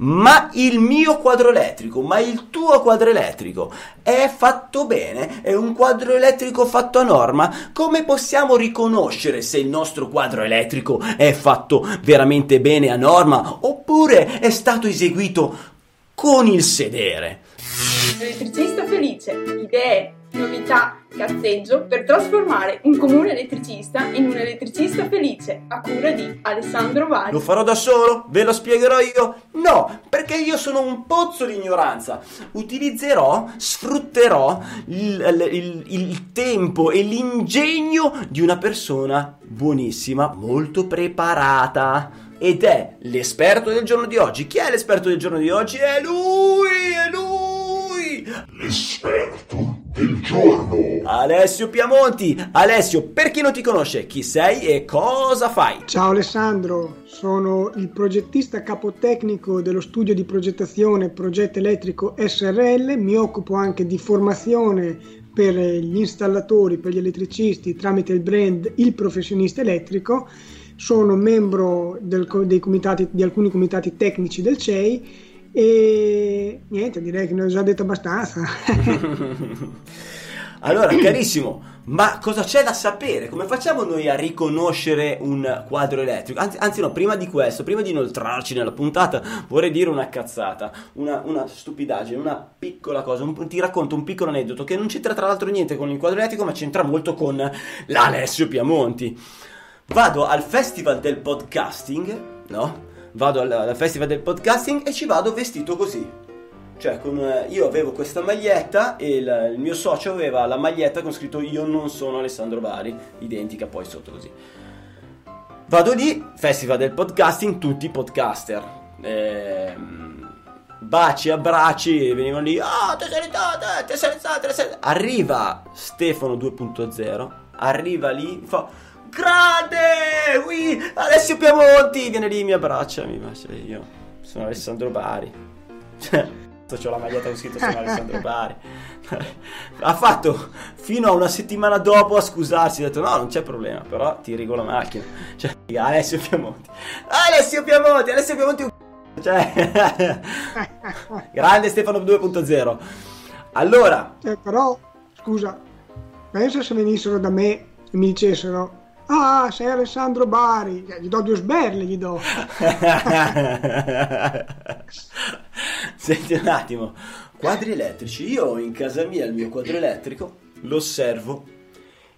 ma il mio quadro elettrico, ma il tuo quadro elettrico è fatto bene? È un quadro elettrico fatto a norma? Come possiamo riconoscere se il nostro quadro elettrico è fatto veramente bene a norma oppure è stato eseguito con il sedere? Elettricista felice, idee, novità, cazzeggio per trasformare un comune elettricista in un elettricista felice a cura di Alessandro Vari. Lo farò da solo? Ve lo spiegherò io? No, perché io sono un pozzo di ignoranza. Utilizzerò, sfrutterò il, il, il tempo e l'ingegno di una persona buonissima, molto preparata ed è l'esperto del giorno di oggi. Chi è l'esperto del giorno di oggi? È lui, è lui! L'esperto del giorno. Alessio Piamonti. Alessio, per chi non ti conosce, chi sei e cosa fai? Ciao Alessandro, sono il progettista capotecnico dello studio di progettazione Progetto Elettrico SRL, mi occupo anche di formazione per gli installatori, per gli elettricisti tramite il brand Il Professionista Elettrico sono membro del, comitati, di alcuni comitati tecnici del CEI e niente, direi che ne ho già detto abbastanza. allora, carissimo, ma cosa c'è da sapere? Come facciamo noi a riconoscere un quadro elettrico? Anzi, anzi no, prima di questo, prima di inoltrarci nella puntata, vorrei dire una cazzata, una, una stupidaggine, una piccola cosa. Un, ti racconto un piccolo aneddoto che non c'entra tra l'altro niente con il quadro elettrico, ma c'entra molto con l'Alessio Piamonti. Vado al festival del podcasting, no? Vado al, al festival del podcasting e ci vado vestito così. Cioè, con, eh, io avevo questa maglietta e il, il, mio socio aveva la maglietta con scritto Io non sono Alessandro Bari, identica poi sotto così. Vado lì, festival del podcasting, tutti podcaster. Ehm, baci, abbracci, venivano lì, ah, oh, te sei alzato, te sei alzato, te sei alzato. Arriva Stefano 2.0, arriva lì, fa grande! Ui, Alessio Piamonti viene lì, mi abbraccia, mi bacia io. Sono Alessandro Bari. Cioè, ho la maglietta con scritto sono Alessandro Bari. ha fatto fino a una settimana dopo a scusarsi, ha detto no, non c'è problema, però ti rigo la macchina. Cioè, Alessio Piamonti. Alessio Piamonti, Alessio Piamonti cioè, grande Stefano 2.0. Allora, eh, però scusa, pensa se venissero da me e mi dicessero Ah, sei Alessandro Bari. Gli do due sberle, gli do. Senti un attimo. Quadri elettrici. Io in casa mia il mio quadro elettrico, lo osservo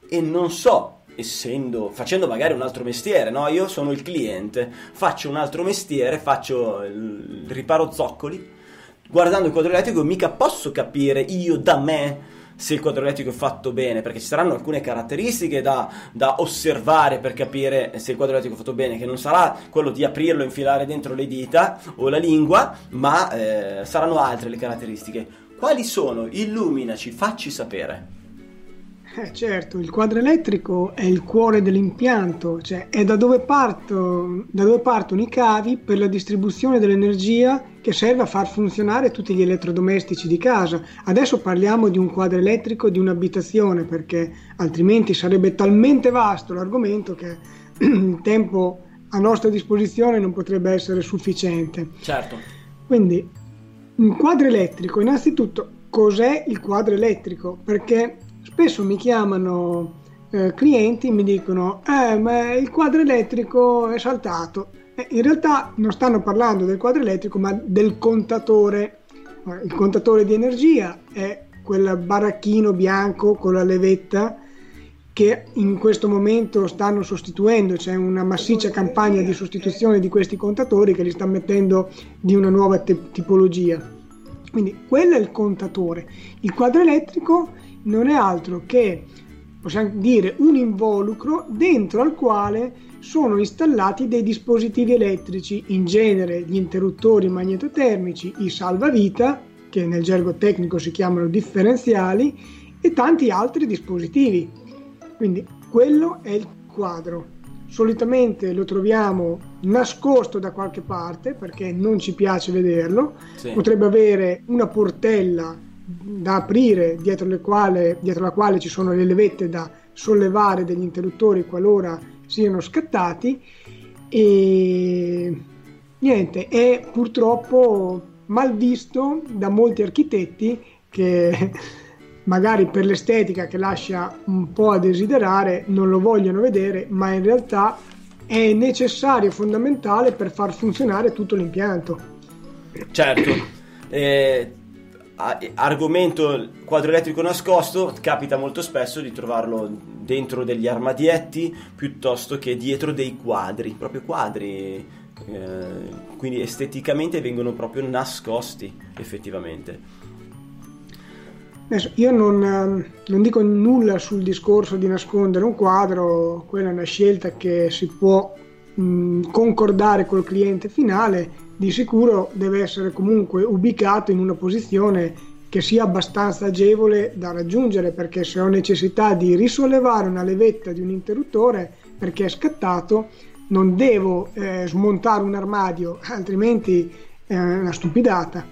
e non so essendo facendo magari un altro mestiere, no? Io sono il cliente, faccio un altro mestiere, faccio il riparo zoccoli. Guardando il quadro elettrico mica posso capire io da me se il quadro elettrico è fatto bene, perché ci saranno alcune caratteristiche da, da, osservare per capire se il quadro elettrico è fatto bene, che non sarà quello di aprirlo e infilare dentro le dita o la lingua, ma eh, saranno altre le caratteristiche. Quali sono? Illuminaci, facci sapere. Eh certo, il quadro elettrico è il cuore dell'impianto, cioè è da dove, parto, da dove partono i cavi per la distribuzione dell'energia che serve a far funzionare tutti gli elettrodomestici di casa. Adesso parliamo di un quadro elettrico di un'abitazione perché altrimenti sarebbe talmente vasto l'argomento che il tempo a nostra disposizione non potrebbe essere sufficiente. Certo. Quindi un quadro elettrico, innanzitutto cos'è il quadro elettrico? Perché spesso mi chiamano eh, clienti e mi dicono eh ma il quadro elettrico è saltato eh, in realtà non stanno parlando del quadro elettrico ma del contatore il contatore di energia è quel baracchino bianco con la levetta che in questo momento stanno sostituendo, c'è una massiccia campagna di sostituzione di questi contatori che li sta mettendo di una nuova te- tipologia. Quindi quello è il contatore. Il quadro elettrico non è altro che, possiamo dire, un involucro dentro al quale sono installati dei dispositivi elettrici, in genere gli interruttori magnetotermici, i salvavita, che nel gergo tecnico si chiamano differenziali, e tanti altri dispositivi. Quindi quello è il quadro. Solitamente lo troviamo nascosto da qualche parte perché non ci piace vederlo. Sì. Potrebbe avere una portella da aprire dietro, quale, dietro, la quale ci sono le levette da sollevare degli interruttori qualora siano scattati e niente, è purtroppo mal visto da molti architetti che magari per l'estetica che lascia un po' a desiderare non lo vogliono vedere, ma in realtà è necessario e fondamentale per far funzionare tutto l'impianto. Certo, eh, argomento quadro elettrico nascosto, capita molto spesso di trovarlo dentro degli armadietti piuttosto che dietro dei quadri, proprio quadri, eh, quindi esteticamente vengono proprio nascosti effettivamente. Adesso, io non, ehm, non, dico nulla sul discorso di nascondere un quadro, quella è una scelta che si può concordare col cliente finale, di sicuro deve essere comunque ubicato in una posizione che sia abbastanza agevole da raggiungere perché se ho necessità di risollevare una levetta di un interruttore perché è scattato non devo eh, smontare un armadio altrimenti è una stupidata.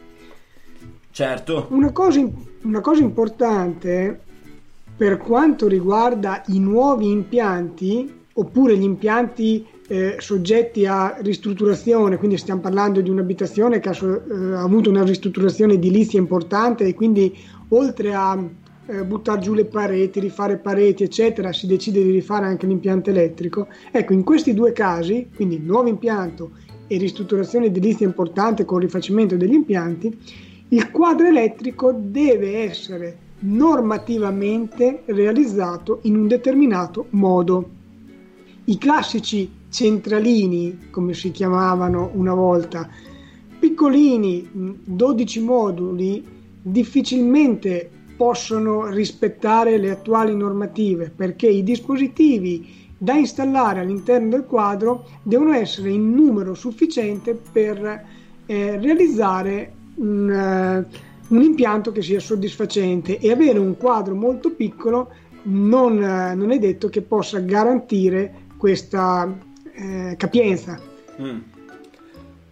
Certo. Una cosa, una cosa importante per quanto riguarda i nuovi impianti oppure gli impianti eh, soggetti a ristrutturazione, quindi stiamo parlando di un'abitazione che ha, eh, avuto una ristrutturazione edilizia importante e quindi oltre a eh, buttare giù le pareti, rifare pareti, eccetera, si decide di rifare anche l'impianto elettrico. Ecco, in questi due casi, quindi nuovo impianto e ristrutturazione edilizia importante con rifacimento degli impianti, il quadro elettrico deve essere normativamente realizzato in un determinato modo. I classici centralini, come si chiamavano una volta, piccolini, 12 moduli, difficilmente possono rispettare le attuali normative perché i dispositivi da installare all'interno del quadro devono essere in numero sufficiente per eh, realizzare un, uh, un, impianto che sia soddisfacente e avere un quadro molto piccolo non, uh, non è detto che possa garantire questa uh, capienza. Mm.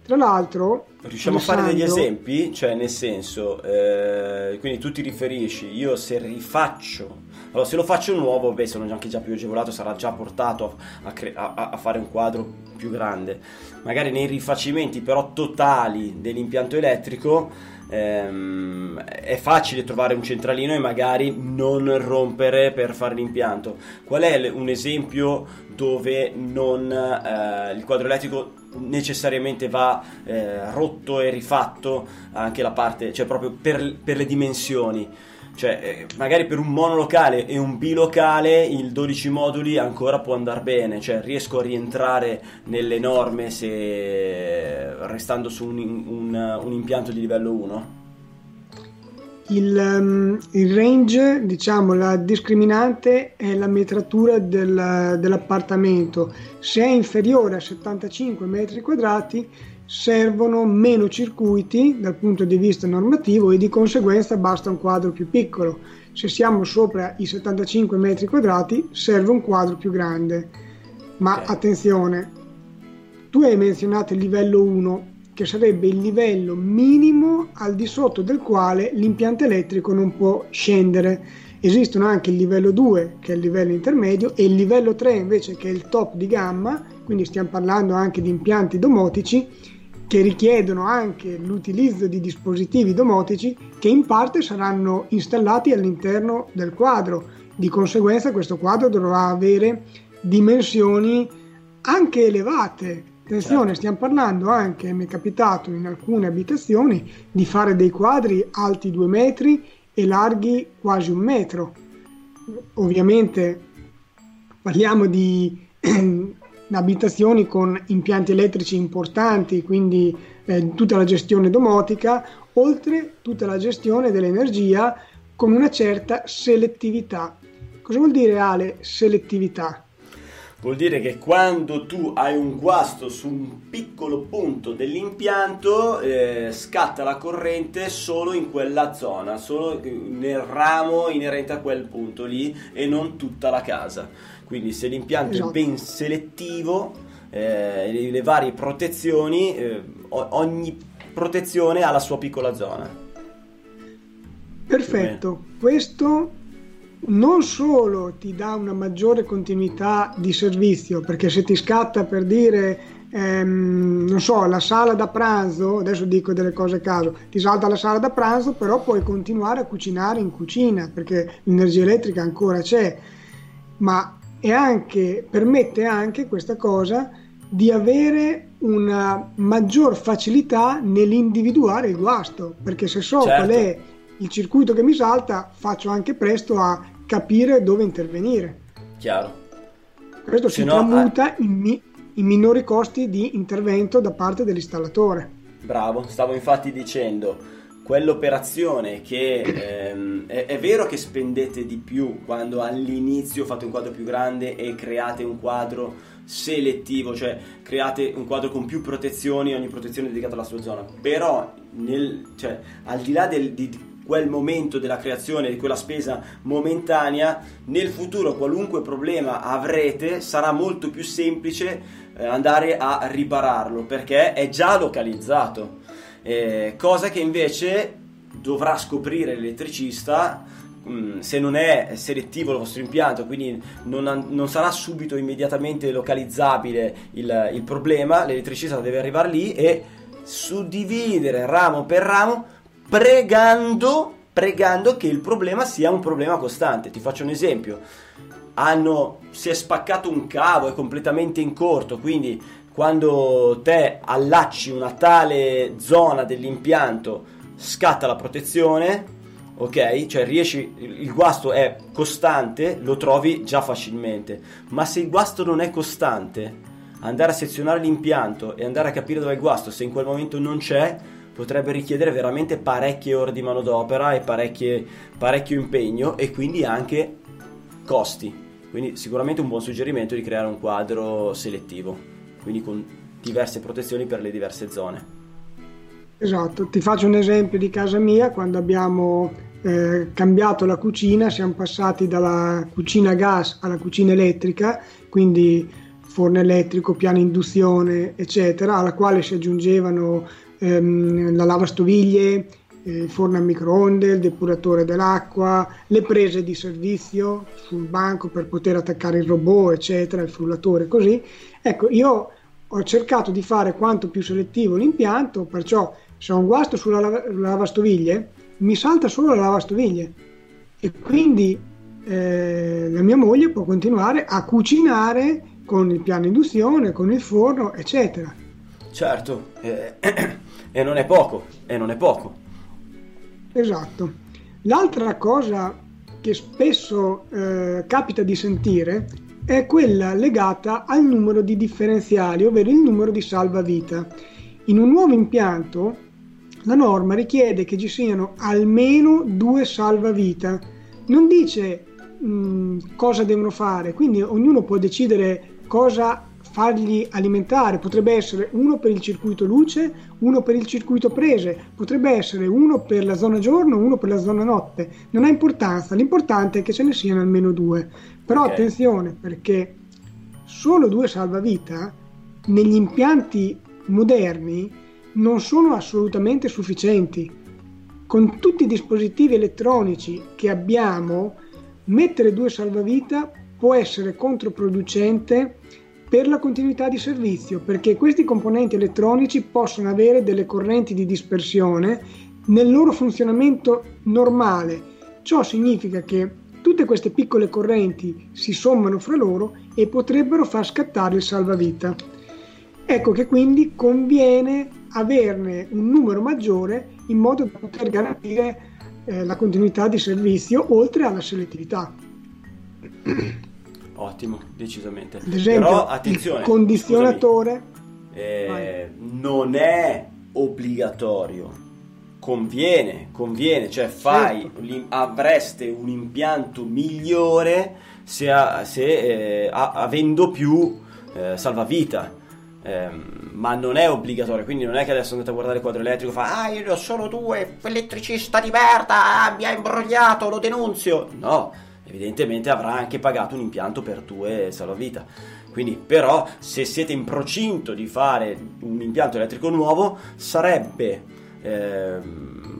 Tra l'altro, riusciamo a fare degli esempi? Cioè, nel senso, eh, quindi tu ti riferisci, io se rifaccio, allora se lo faccio nuovo, beh, sono anche già più agevolato, sarà già portato a, cre- a, a fare un quadro più grande. Magari nei rifacimenti però totali dell'impianto elettrico ehm, è facile trovare un centralino e magari non rompere per fare l'impianto. Qual è un esempio dove non, eh, il quadro elettrico necessariamente va eh, rotto e rifatto anche la parte, cioè proprio per, per le dimensioni? Cioè, eh, magari per un monolocale e un bilocale il 12 moduli ancora può andare bene, cioè riesco a rientrare nelle norme se restando su un, un, un impianto di livello 1? Il, um, il, range, diciamo, la discriminante è la metratura del, dell'appartamento. Se è inferiore a 75 metri quadrati servono meno circuiti dal punto di vista normativo e di conseguenza basta un quadro più piccolo. Se siamo sopra i 75 metri quadrati serve un quadro più grande. Ma okay. attenzione, tu hai menzionato il livello 1, che sarebbe il livello minimo al di sotto del quale l'impianto elettrico non può scendere. Esistono anche il livello 2, che è il livello intermedio, e il livello 3 invece, che è il top di gamma, quindi stiamo parlando anche di impianti domotici, che richiedono anche l'utilizzo di dispositivi domotici che in parte saranno installati all'interno del quadro. Di conseguenza questo quadro dovrà avere dimensioni anche elevate. Attenzione, certo. stiamo parlando anche, mi è capitato in alcune abitazioni, di fare dei quadri alti due metri e larghi quasi un metro. Ovviamente parliamo di abitazioni con impianti elettrici importanti, quindi eh, tutta la gestione domotica, oltre tutta la gestione dell'energia con una certa selettività. Cosa vuol dire Ale selettività? Vuol dire che quando tu hai un guasto su un piccolo punto dell'impianto eh, scatta la corrente solo in quella zona, solo nel ramo inerente a quel punto lì e non tutta la casa. Quindi se l'impianto esatto. è ben selettivo, eh, le, le, varie protezioni, eh, ogni protezione ha la sua piccola zona. Perfetto, questo non solo ti dà una maggiore continuità di servizio, perché se ti scatta per dire ehm, non so, la sala da pranzo, adesso dico delle cose a caso, ti salta la sala da pranzo, però puoi continuare a cucinare in cucina perché l'energia elettrica ancora c'è, ma è anche, permette anche questa cosa di avere una maggior facilità nell'individuare il guasto, perché se so certo. qual è il circuito che mi salta, faccio anche presto a capire dove intervenire. Chiaro. Questo se si no, tramuta eh... in, mi- in minori costi di intervento da parte dell'installatore. Bravo, stavo infatti dicendo quell'operazione che ehm, è, è, vero che spendete di più quando all'inizio fate un quadro più grande e create un quadro selettivo, cioè create un quadro con più protezioni, ogni protezione dedicata alla sua zona, però nel, cioè, al di là del, di quel momento della creazione, di quella spesa momentanea, nel futuro qualunque problema avrete sarà molto più semplice eh, andare a ripararlo perché è già localizzato eh, cosa che invece dovrà scoprire l'elettricista mm, se non è selettivo il vostro impianto, quindi non, non sarà subito immediatamente localizzabile il, il, problema, l'elettricista deve arrivare lì e suddividere ramo per ramo pregando, pregando che il problema sia un problema costante. Ti faccio un esempio. Hanno, si è spaccato un cavo, è completamente in corto, quindi quando te allacci una tale zona dell'impianto scatta la protezione ok? Cioè riesci, il guasto è costante, lo trovi già facilmente, ma se il guasto non è costante, andare a sezionare l'impianto e andare a capire dove è il guasto, se in quel momento non c'è, potrebbe richiedere veramente parecchie ore di manodopera e parecchio impegno e quindi anche costi. Quindi sicuramente un buon suggerimento di creare un quadro selettivo quindi con diverse protezioni per le diverse zone. Esatto, ti faccio un esempio di casa mia, quando abbiamo eh, cambiato la cucina, siamo passati dalla cucina a gas alla cucina elettrica, quindi forno elettrico, piano induzione, eccetera, alla quale si aggiungevano ehm, la lavastoviglie, eh, il forno a microonde, il depuratore dell'acqua, le prese di servizio sul banco per poter attaccare il robot, eccetera, il frullatore, così. Ecco, io ho cercato di fare quanto più selettivo l'impianto, perciò se ho un guasto sulla lavastoviglie, mi salta solo la lavastoviglie e quindi eh, la mia moglie può continuare a cucinare con il piano induzione, con il forno, eccetera. Certo, eh, e non è poco, e non è poco. Esatto. L'altra cosa che spesso eh, capita di sentire è quella legata al numero di differenziali, ovvero il numero di salvavita. In un nuovo impianto la norma richiede che ci siano almeno due salvavita, non dice mh, mm, cosa devono fare, quindi ognuno può decidere cosa fargli alimentare, potrebbe essere uno per il circuito luce, uno per il circuito prese, potrebbe essere uno per la zona giorno, uno per la zona notte, non ha importanza, l'importante è che ce ne siano almeno due. Però okay. attenzione perché solo due salvavita negli impianti moderni non sono assolutamente sufficienti. Con tutti i dispositivi elettronici che abbiamo, mettere due salvavita può essere controproducente per la continuità di servizio, perché questi componenti elettronici possono avere delle correnti di dispersione nel loro funzionamento normale. Ciò significa che tutte queste piccole correnti si sommano fra loro e potrebbero far scattare il salvavita. Ecco che quindi conviene averne un numero maggiore in modo da poter garantire eh, la continuità di servizio oltre alla selettività. Ottimo, decisamente. Ad esempio, Però attenzione, il condizionatore eh, non è obbligatorio. Conviene, conviene, cioè fai, certo. avreste un impianto migliore se, se eh, avendo più eh, salvavita. Eh, ma non è obbligatorio, quindi non è che adesso andate a guardare il quadro elettrico e fa Ah, io ne ho solo due, elettricista di merda, ah, mi ha imbrogliato, lo denunzio. No, evidentemente avrà anche pagato un impianto per tue salvavita. Quindi, però, se siete in procinto di fare un impianto elettrico nuovo, sarebbe eh,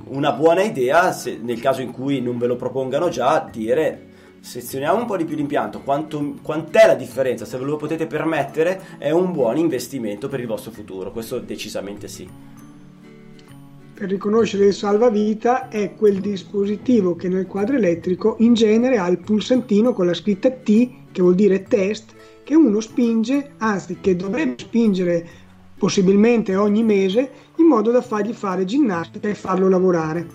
una buona idea, se, nel caso in cui non ve lo propongano già, dire sezioniamo un po' di più l'impianto, quanto, quant'è la differenza, se ve lo potete permettere è un buon investimento per il vostro futuro, questo decisamente sì. Per riconoscere il salvavita è quel dispositivo che nel quadro elettrico in genere ha il pulsantino con la scritta T che vuol dire test che uno spinge, anzi che dovrebbe spingere possibilmente ogni mese in modo da fargli fare ginnastica e farlo lavorare.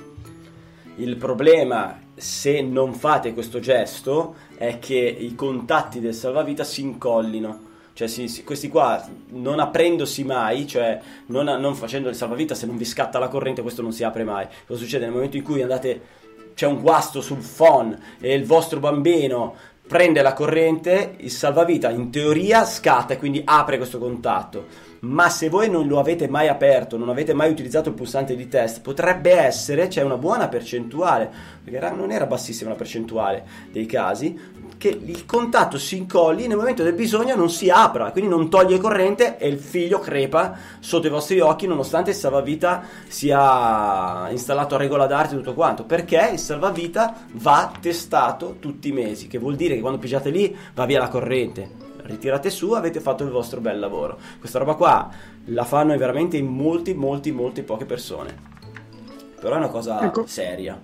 Il problema se non fate questo gesto è che i contatti del salvavita si incollino. Cioè, si, si, questi qua non aprendosi mai, cioè non, non, facendo il salvavita, se non vi scatta la corrente, questo non si apre mai. Cosa succede nel momento in cui andate, c'è un guasto sul phone e il vostro bambino prende la corrente, il salvavita in teoria scatta e quindi apre questo contatto ma se voi non lo avete mai aperto, non avete mai utilizzato il pulsante di test, potrebbe essere, c'è una buona percentuale, perché non era bassissima la percentuale dei casi, che il contatto si incolli nel momento del bisogno non si apra, quindi non toglie corrente e il figlio crepa sotto i vostri occhi nonostante il salvavita sia installato a regola d'arte e tutto quanto, perché il salvavita va testato tutti i mesi, che vuol dire che quando pigiate lì va via la corrente ritirate su, avete fatto il vostro bel lavoro. Questa roba qua la fanno veramente in molti, molti, molti poche persone. Però è una cosa ecco. seria.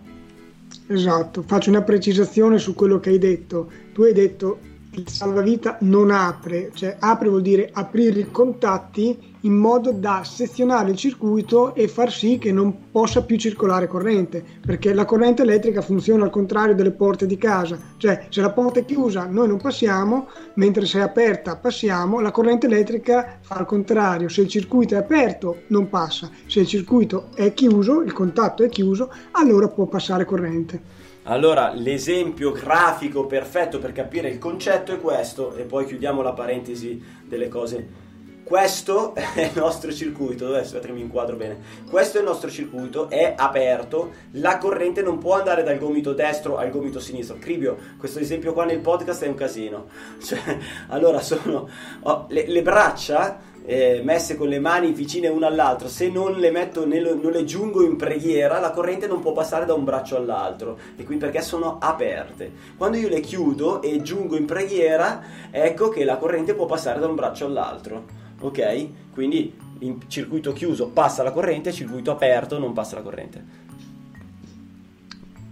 Esatto, faccio una precisazione su quello che hai detto. Tu hai detto il salvavita non apre, cioè apre vuol dire aprire i contatti in modo da sezionare il circuito e far sì che non possa più circolare corrente, perché la corrente elettrica funziona al contrario delle porte di casa, cioè se la porta è chiusa noi non passiamo, mentre se è aperta passiamo, la corrente elettrica fa il contrario, se il circuito è aperto non passa, se il circuito è chiuso, il contatto è chiuso, allora può passare corrente. Allora, l'esempio grafico perfetto per capire il concetto è questo, e poi chiudiamo la parentesi delle cose questo è il nostro circuito, adesso mi inquadro bene. Questo è il nostro circuito, è aperto, la corrente non può andare dal gomito destro al gomito sinistro. Cribio, questo esempio qua nel podcast è un casino. Cioè, allora sono oh, le, le, braccia eh, messe con le mani vicine una all'altra, se non le metto, nello, non le giungo in preghiera, la corrente non può passare da un braccio all'altro. E quindi perché sono aperte. Quando io le chiudo e giungo in preghiera, ecco che la corrente può passare da un braccio all'altro ok? Quindi in circuito chiuso passa la corrente, circuito aperto non passa la corrente.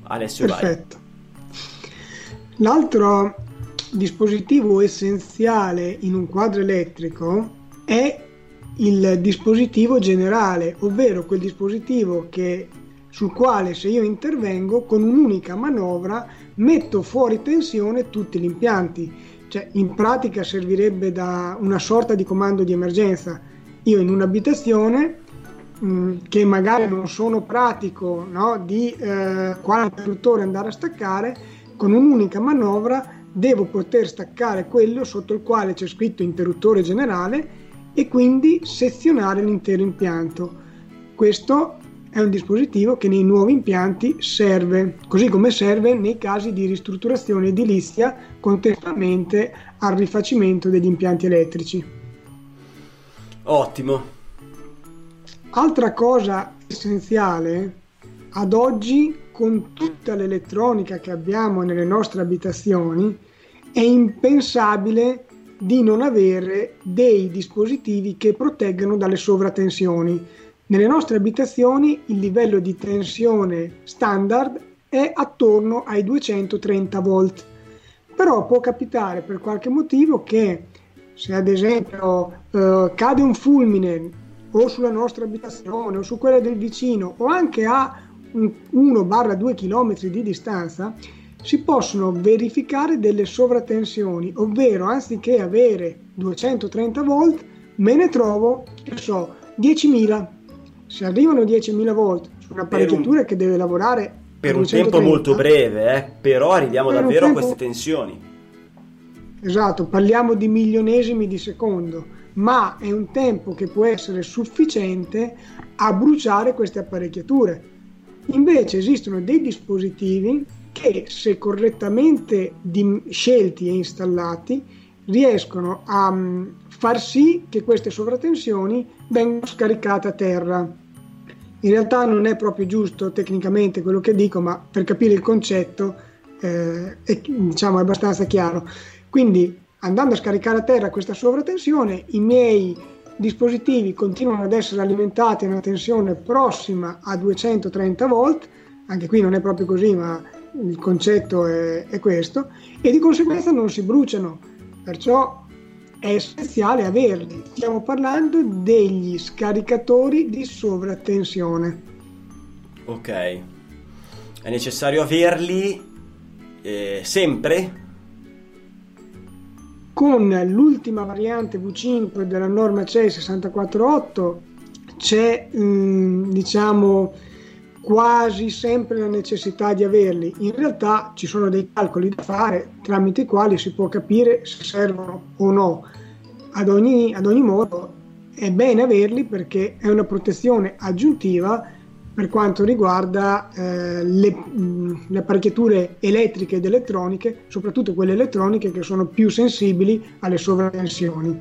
Alessio Perfetto. Vai. L'altro dispositivo essenziale in un quadro elettrico è il dispositivo generale, ovvero quel dispositivo che, sul quale se io intervengo con un'unica manovra metto fuori tensione tutti gli impianti cioè, in pratica servirebbe da una sorta di comando di emergenza. Io in un'abitazione mh, mm, che magari non sono pratico no, di eh, quale interruttore andare a staccare, con un'unica manovra devo poter staccare quello sotto il quale c'è scritto interruttore generale e quindi sezionare l'intero impianto. Questo è un dispositivo che nei nuovi impianti serve, così come serve nei casi di ristrutturazione edilizia contestualmente al rifacimento degli impianti elettrici. Ottimo. Altra cosa essenziale, ad oggi con tutta l'elettronica che abbiamo nelle nostre abitazioni, è impensabile di non avere dei dispositivi che proteggano dalle sovratensioni nelle nostre abitazioni il livello di tensione standard è attorno ai 230 volt, però può capitare per qualche motivo che se ad esempio eh, cade un fulmine o sulla nostra abitazione o su quella del vicino o anche a 1-2 km di distanza, si possono verificare delle sovratensioni, ovvero anziché avere 230 volt, me ne trovo, che so, 10.000 se arrivano 10.000 volt su un'apparecchiatura un, che deve lavorare per un tempo molto breve, eh, però arriviamo davvero tempo, a queste tensioni. Esatto, parliamo di milionesimi di secondo, ma è un tempo che può essere sufficiente a bruciare queste apparecchiature. Invece esistono dei dispositivi che, se correttamente di, scelti e installati, riescono a um, far sì che queste sovratensioni vengano scaricate a terra. In realtà non è proprio giusto tecnicamente quello che dico, ma per capire il concetto eh, è, diciamo, è abbastanza chiaro. Quindi andando a scaricare a terra questa sovratensione, i miei dispositivi continuano ad essere alimentati a una tensione prossima a 230 volt, anche qui non è proprio così, ma il concetto è, è questo, e di conseguenza non si bruciano. Perciò è essenziale averli. Stiamo parlando degli scaricatori di sovratensione. Ok. È necessario averli eh, sempre? Con l'ultima variante V5 della norma CE 648 c'è mh, diciamo quasi sempre la necessità di averli. In realtà ci sono dei calcoli da fare tramite i quali si può capire se servono o no. Ad ogni, ad ogni modo è bene averli perché è una protezione aggiuntiva per quanto riguarda eh, le, mh, le, apparecchiature elettriche ed elettroniche, soprattutto quelle elettroniche che sono più sensibili alle sovratensioni.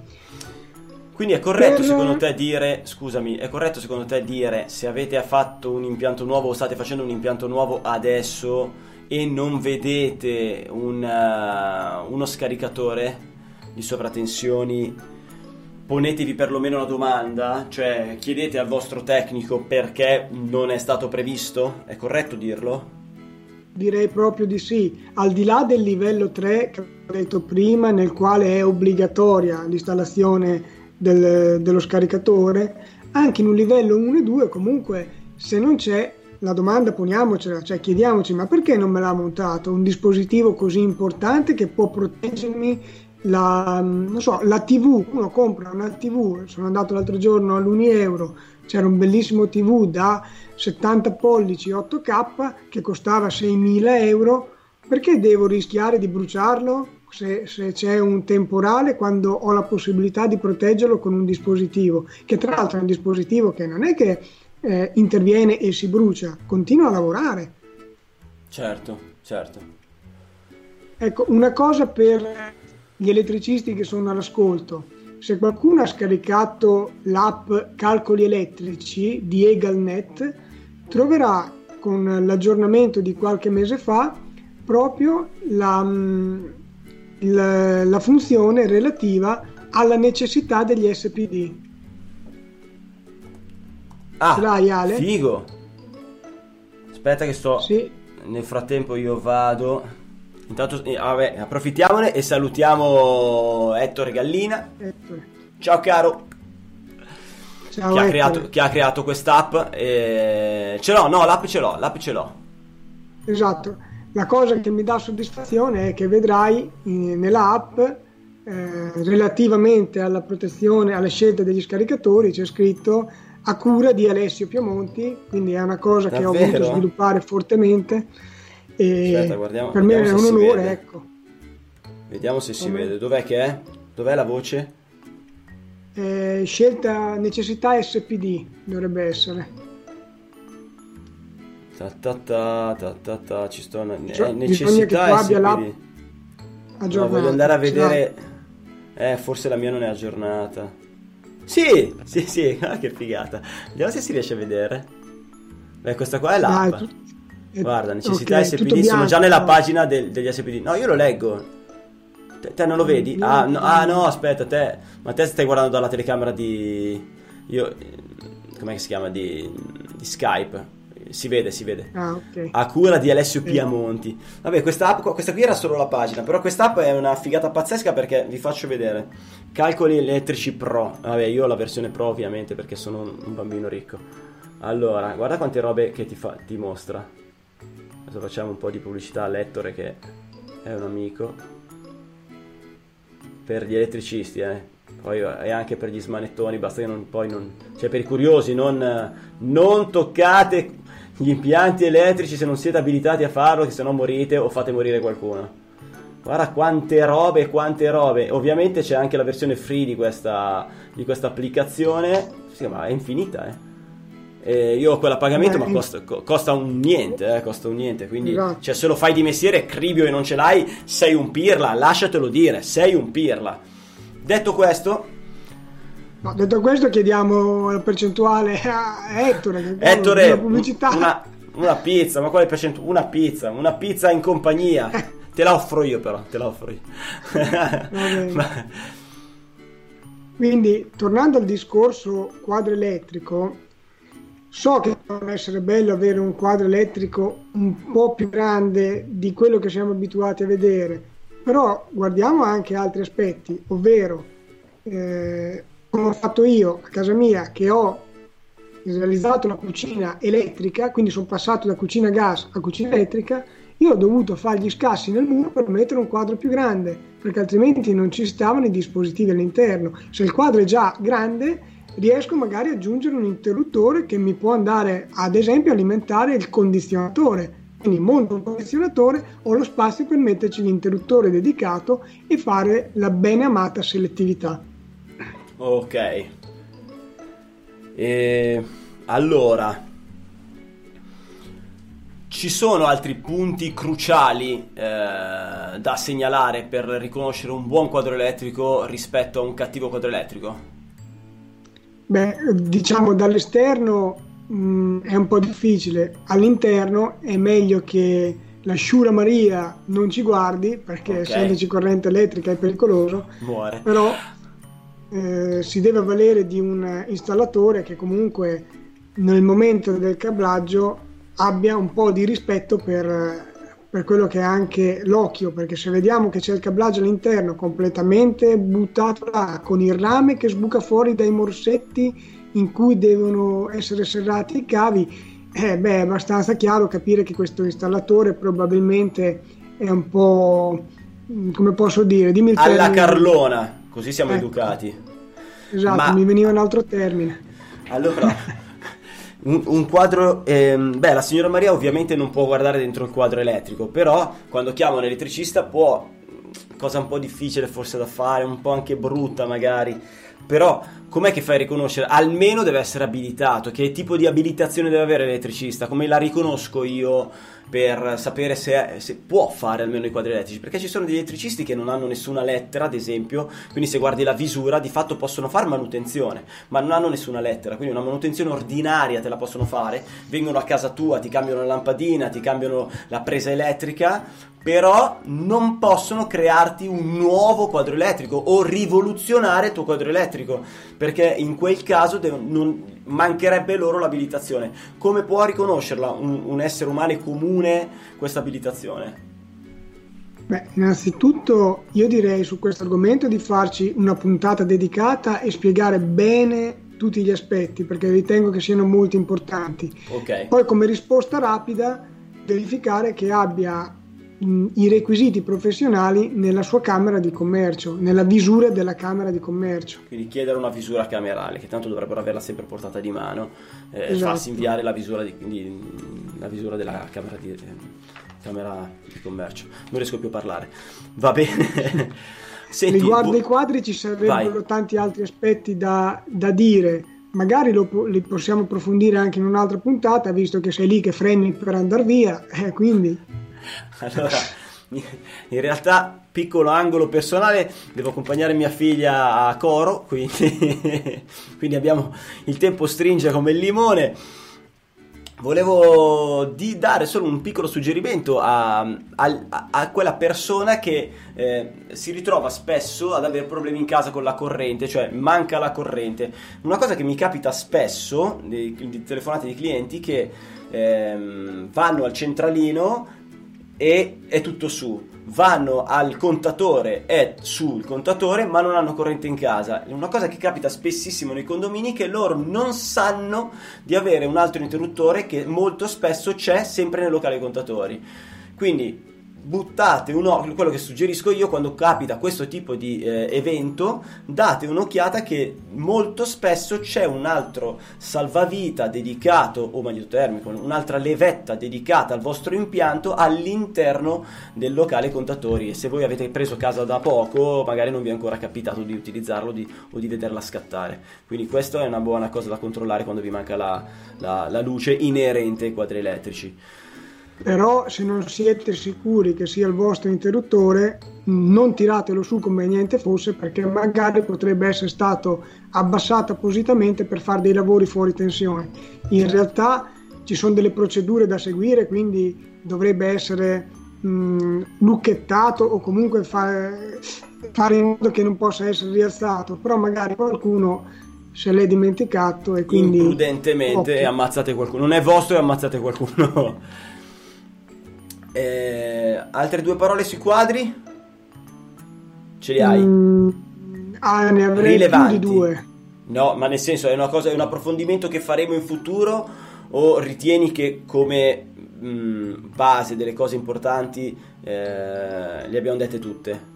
Quindi è corretto secondo te dire, scusami, è corretto secondo te dire se avete fatto un impianto nuovo o state facendo un impianto nuovo adesso e non vedete un, uh, uno scaricatore di sovratensioni ponetevi perlomeno una domanda, cioè chiedete al vostro tecnico perché non è stato previsto, è corretto dirlo? Direi proprio di sì, al di là del livello 3 che ho detto prima, nel quale è obbligatoria l'installazione del, dello scaricatore, anche in un livello 1 e 2 comunque se non c'è la domanda poniamocela, cioè chiediamoci ma perché non me l'ha montato? Un dispositivo così importante che può proteggermi la, so, la, TV, uno compra una TV, sono andato l'altro giorno all'Uni Euro, c'era un bellissimo TV da 70 pollici 8K che costava 6.000 euro, perché devo rischiare di bruciarlo se, se, c'è un temporale quando ho la possibilità di proteggerlo con un dispositivo, che tra l'altro è un dispositivo che non è che eh, interviene e si brucia, continua a lavorare. Certo, certo. Ecco, una cosa per gli elettricisti che sono all'ascolto, se qualcuno ha scaricato l'app Calcoli Elettrici di Egalnet, troverà con l'aggiornamento di qualche mese fa proprio la, mm, la, la funzione relativa alla necessità degli SPD. Ah, l'hai Ale? Figo! Aspetta che sto... Sì. Nel frattempo io vado... Intanto, eh, vabbè, approfittiamone e salutiamo Ettore Gallina. Ettore. Ciao caro. Ciao, chi, ha creato, chi ha creato quest'app. Eh, ce l'ho, no, l'app ce l'ho, l'app ce l'ho. Esatto. La cosa che mi dà soddisfazione è che vedrai in, nella app eh, relativamente alla protezione, alle scelte degli scaricatori, c'è scritto a cura di Alessio Piamonti, quindi è una cosa Davvero? che ho voluto sviluppare fortemente e Aspetta, guardiamo, per me è un onore, ecco. Vediamo se si Come... vede. Dov'è che è? Dov'è la voce? Eh, scelta necessità SPD dovrebbe essere. Ta ta ta ta ta, ta ci sto cioè, necessità SPD. No, voglio andare a vedere. Eh, forse la mia non è aggiornata. Sì, sì, sì, ah, che figata. Vediamo se si riesce a vedere. Beh, questa qua è l'app. Dai, tu Guarda, necessità okay, SPD, sono già nella pagina del, degli SPD. No, io lo leggo. Te, te non lo vedi? Ah no, ah no, aspetta, te. Ma te stai guardando dalla telecamera di. Io. Come si chiama? Di, di Skype. Si vede, si vede. Ah, ok. A cura di Alessio Piamonti. Vabbè, questa, app, questa qui era solo la pagina. Però quest'app è una figata pazzesca perché vi faccio vedere. Calcoli elettrici pro. Vabbè, io ho la versione pro ovviamente perché sono un bambino ricco. Allora, guarda quante robe che ti, fa, ti mostra. Adesso facciamo un po' di pubblicità a Lettore che è un amico. Per gli elettricisti, eh. Poi e anche per gli smanettoni, basta che non, poi non... Cioè per i curiosi, non, non toccate gli impianti elettrici se non siete abilitati a farlo, che se no morite o fate morire qualcuno. Guarda quante robe, quante robe. Ovviamente c'è anche la versione free di questa, di questa applicazione. Sì, ma è infinita, eh. Eh, io ho quella pagamento, Beh, ma costa, costa, un niente, eh, costa un niente. Quindi, esatto. cioè, se lo fai di mestiere, cribio e non ce l'hai, sei un pirla, lasciatelo dire, sei un pirla. Detto questo, no, detto questo, chiediamo la percentuale a Ettore. Che Ettore, pubblicità. Una, Una pizza, ma quale percentuale? Una pizza, una pizza in compagnia. Te la offro io però, te la offro io. Ma... Quindi, tornando al discorso quadro elettrico, so che può essere bello avere un quadro elettrico un po' più grande di quello che siamo abituati a vedere, però guardiamo anche altri aspetti, ovvero eh, come ho fatto io a casa mia che ho realizzato la cucina elettrica, quindi sono passato da cucina gas a cucina elettrica, io ho dovuto fare gli scassi nel muro per mettere un quadro più grande, perché altrimenti non ci stavano i dispositivi all'interno. Se il quadro è già grande, riesco magari ad aggiungere un interruttore che mi può andare, ad esempio, a alimentare il condizionatore. Quindi monto un condizionatore, ho lo spazio per metterci l'interruttore dedicato e fare la bene amata selettività. Ok. E allora, ci sono altri punti cruciali eh, da segnalare per riconoscere un buon quadro elettrico rispetto a un cattivo quadro elettrico? Beh, diciamo dall'esterno mh, è un po' difficile, all'interno è meglio che la sciura Maria non ci guardi perché okay. essendoci corrente elettrica è pericoloso, Muore. però eh, si deve avvalere di un installatore che comunque nel momento del cablaggio abbia un po' di rispetto per, per quello che è anche l'occhio, perché se vediamo che c'è il cablaggio all'interno completamente buttato là, con il rame che sbuca fuori dai morsetti in cui devono essere serrati i cavi, eh, beh, è abbastanza chiaro capire che questo installatore probabilmente è un po', come posso dire, dimmi il alla carlona così siamo ecco. educati. Esatto, Ma... mi veniva un altro termine. Allora, un, quadro... Ehm, beh, la signora Maria ovviamente non può guardare dentro il quadro elettrico, però quando chiama un elettricista può... Cosa un po' difficile forse da fare, un po' anche brutta magari, però com'è che fai a riconoscere? Almeno deve essere abilitato. Che tipo di abilitazione deve avere l'elettricista? Come la riconosco io? per sapere se, se, può fare almeno i quadri elettrici, perché ci sono degli elettricisti che non hanno nessuna lettera, ad esempio, quindi se guardi la visura di fatto possono fare manutenzione, ma non hanno nessuna lettera, quindi una manutenzione ordinaria te la possono fare, vengono a casa tua, ti cambiano la lampadina, ti cambiano la presa elettrica, però non possono crearti un nuovo quadro elettrico o rivoluzionare il tuo quadro elettrico, perché in quel caso dev- non, mancherebbe loro l'abilitazione. Come può riconoscerla un, un essere umano comune questa abilitazione? Beh, innanzitutto io direi su questo argomento di farci una puntata dedicata e spiegare bene tutti gli aspetti perché ritengo che siano molto importanti. Okay. Poi come risposta rapida verificare che abbia i requisiti professionali nella sua camera di commercio, nella visura della camera di commercio. Quindi chiedere una visura camerale, che tanto dovrebbero averla sempre portata di mano, eh, esatto. farsi inviare la visura, di, quindi, la visura della camera di, eh, camera di commercio. Non riesco più a parlare. Va bene. Senti, Riguardo bu- i quadri ci sarebbero vai. tanti altri aspetti da, da dire magari lo, li possiamo approfondire anche in un'altra puntata, visto che sei lì che freni per andare via, eh, quindi allora, in realtà, piccolo angolo personale, devo accompagnare mia figlia a coro, quindi, quindi abbiamo il tempo stringe come il limone. Volevo dare solo un piccolo suggerimento a, a, a quella persona che eh, si ritrova spesso ad avere problemi in casa con la corrente, cioè manca la corrente. Una cosa che mi capita spesso di, di telefonate di clienti che eh, vanno al centralino e è tutto su. Vanno al contatore, è sul contatore, ma non hanno corrente in casa. È una cosa che capita spessissimo nei condomini che loro non sanno di avere un altro interruttore che molto spesso c'è sempre nei locali contatori. Quindi buttate un occhio, quello che suggerisco io quando capita questo tipo di eh, evento, date un'occhiata che molto spesso c'è un altro salvavita dedicato, o meglio termico, un'altra levetta dedicata al vostro impianto all'interno del locale contatori e se voi avete preso casa da poco magari non vi è ancora capitato di utilizzarlo di, o di vederla scattare. Quindi questa è una buona cosa da controllare quando vi manca la, la, la luce inerente ai quadri elettrici però se non siete sicuri che sia il vostro interruttore non tiratelo su come niente fosse perché magari potrebbe essere stato abbassato appositamente per fare dei lavori fuori tensione in realtà ci sono delle procedure da seguire, quindi dovrebbe essere mh, lucchettato o comunque fare, fare in modo che non possa essere rialzato, però magari qualcuno se l'è dimenticato e quindi... Imprudentemente occhio. ammazzate qualcuno. Non è vostro e ammazzate qualcuno. Eh, altre due parole sui quadri? Ce li hai? Mm, ah, ne avrei Rilevanti. due. No, ma nel senso è una cosa, è un approfondimento che faremo in futuro o ritieni che come mh, mm, base delle cose importanti eh, le abbiamo dette tutte?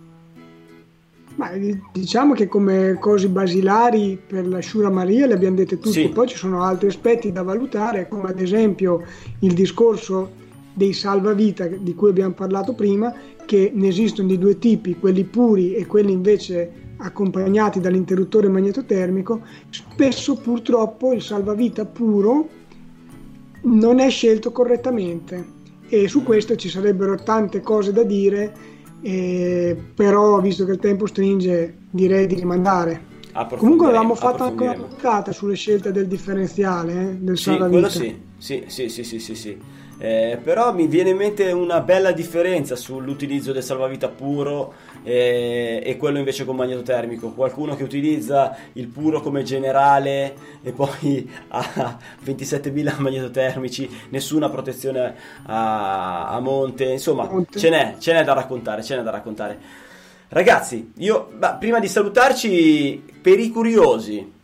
Ma diciamo che come cose basilari per la Shura Maria le abbiamo dette tutte, sì. poi ci sono altri aspetti da valutare, come ad esempio il discorso dei salvavita di cui abbiamo parlato prima, che ne esistono di due tipi, quelli puri e quelli invece accompagnati dall'interruttore magnetotermico. Spesso purtroppo il salvavita puro non è scelto correttamente e su questo ci sarebbero tante cose da dire eh, però visto che il tempo stringe direi di rimandare. Comunque avevamo fatto anche una puntata sulle scelte del differenziale eh, del sì, quello sì, sì, sì, sì, sì, sì, sì. Eh, però mi viene in mente una bella differenza sull'utilizzo del salvavita puro e, e, quello invece con magnetotermico. Qualcuno che utilizza il puro come generale e poi ha 27.000 magnetotermici, nessuna protezione a, a monte, insomma monte. Ce, n'è, ce n'è da raccontare, ce n'è da raccontare. Ragazzi, io bah, prima di salutarci, per i curiosi,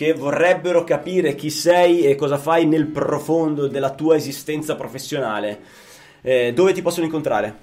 che vorrebbero capire chi sei e cosa fai nel profondo della tua esistenza professionale. Eh, dove ti possono incontrare?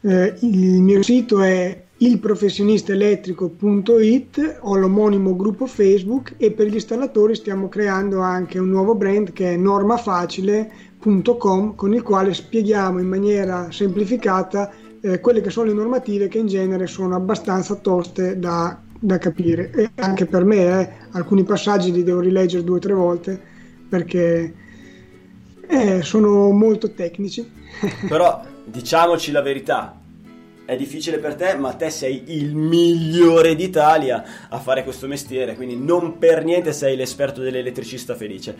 Eh, il mio sito è ilprofessionistaelettrico.it, ho l'omonimo gruppo Facebook e per gli installatori stiamo creando anche un nuovo brand che è normafacile.com con il quale spieghiamo in maniera semplificata eh, quelle che sono le normative che in genere sono abbastanza toste da da capire e anche per me eh, alcuni passaggi li devo rileggere due o tre volte perché eh, sono molto tecnici. Però diciamoci la verità, è difficile per te, ma te sei il migliore d'Italia a fare questo mestiere, quindi non per niente sei l'esperto dell'elettricista felice.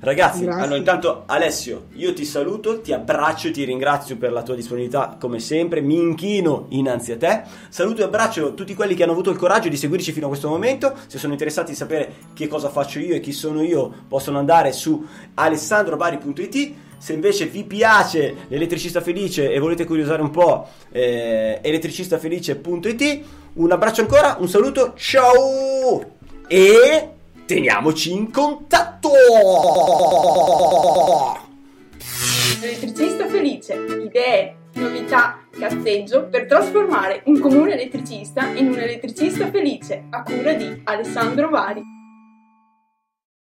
Ragazzi, Grazie. allora intanto Alessio, io ti saluto, ti abbraccio ti ringrazio per la tua disponibilità come sempre, mi inchino innanzi a te. Saluto e abbraccio tutti quelli che hanno avuto il coraggio di seguirci fino a questo momento. Se sono interessati di sapere che cosa faccio io e chi sono io, possono andare su alessandrobari.it. Se invece vi piace l'elettricista felice e volete curiosare un po', eh, elettricistafelice.it. Un abbraccio ancora, un saluto, ciao! E teniamoci in contatto! Elettricista felice, idee, novità, cazzeggio per trasformare un comune elettricista in un elettricista felice a cura di Alessandro Vari.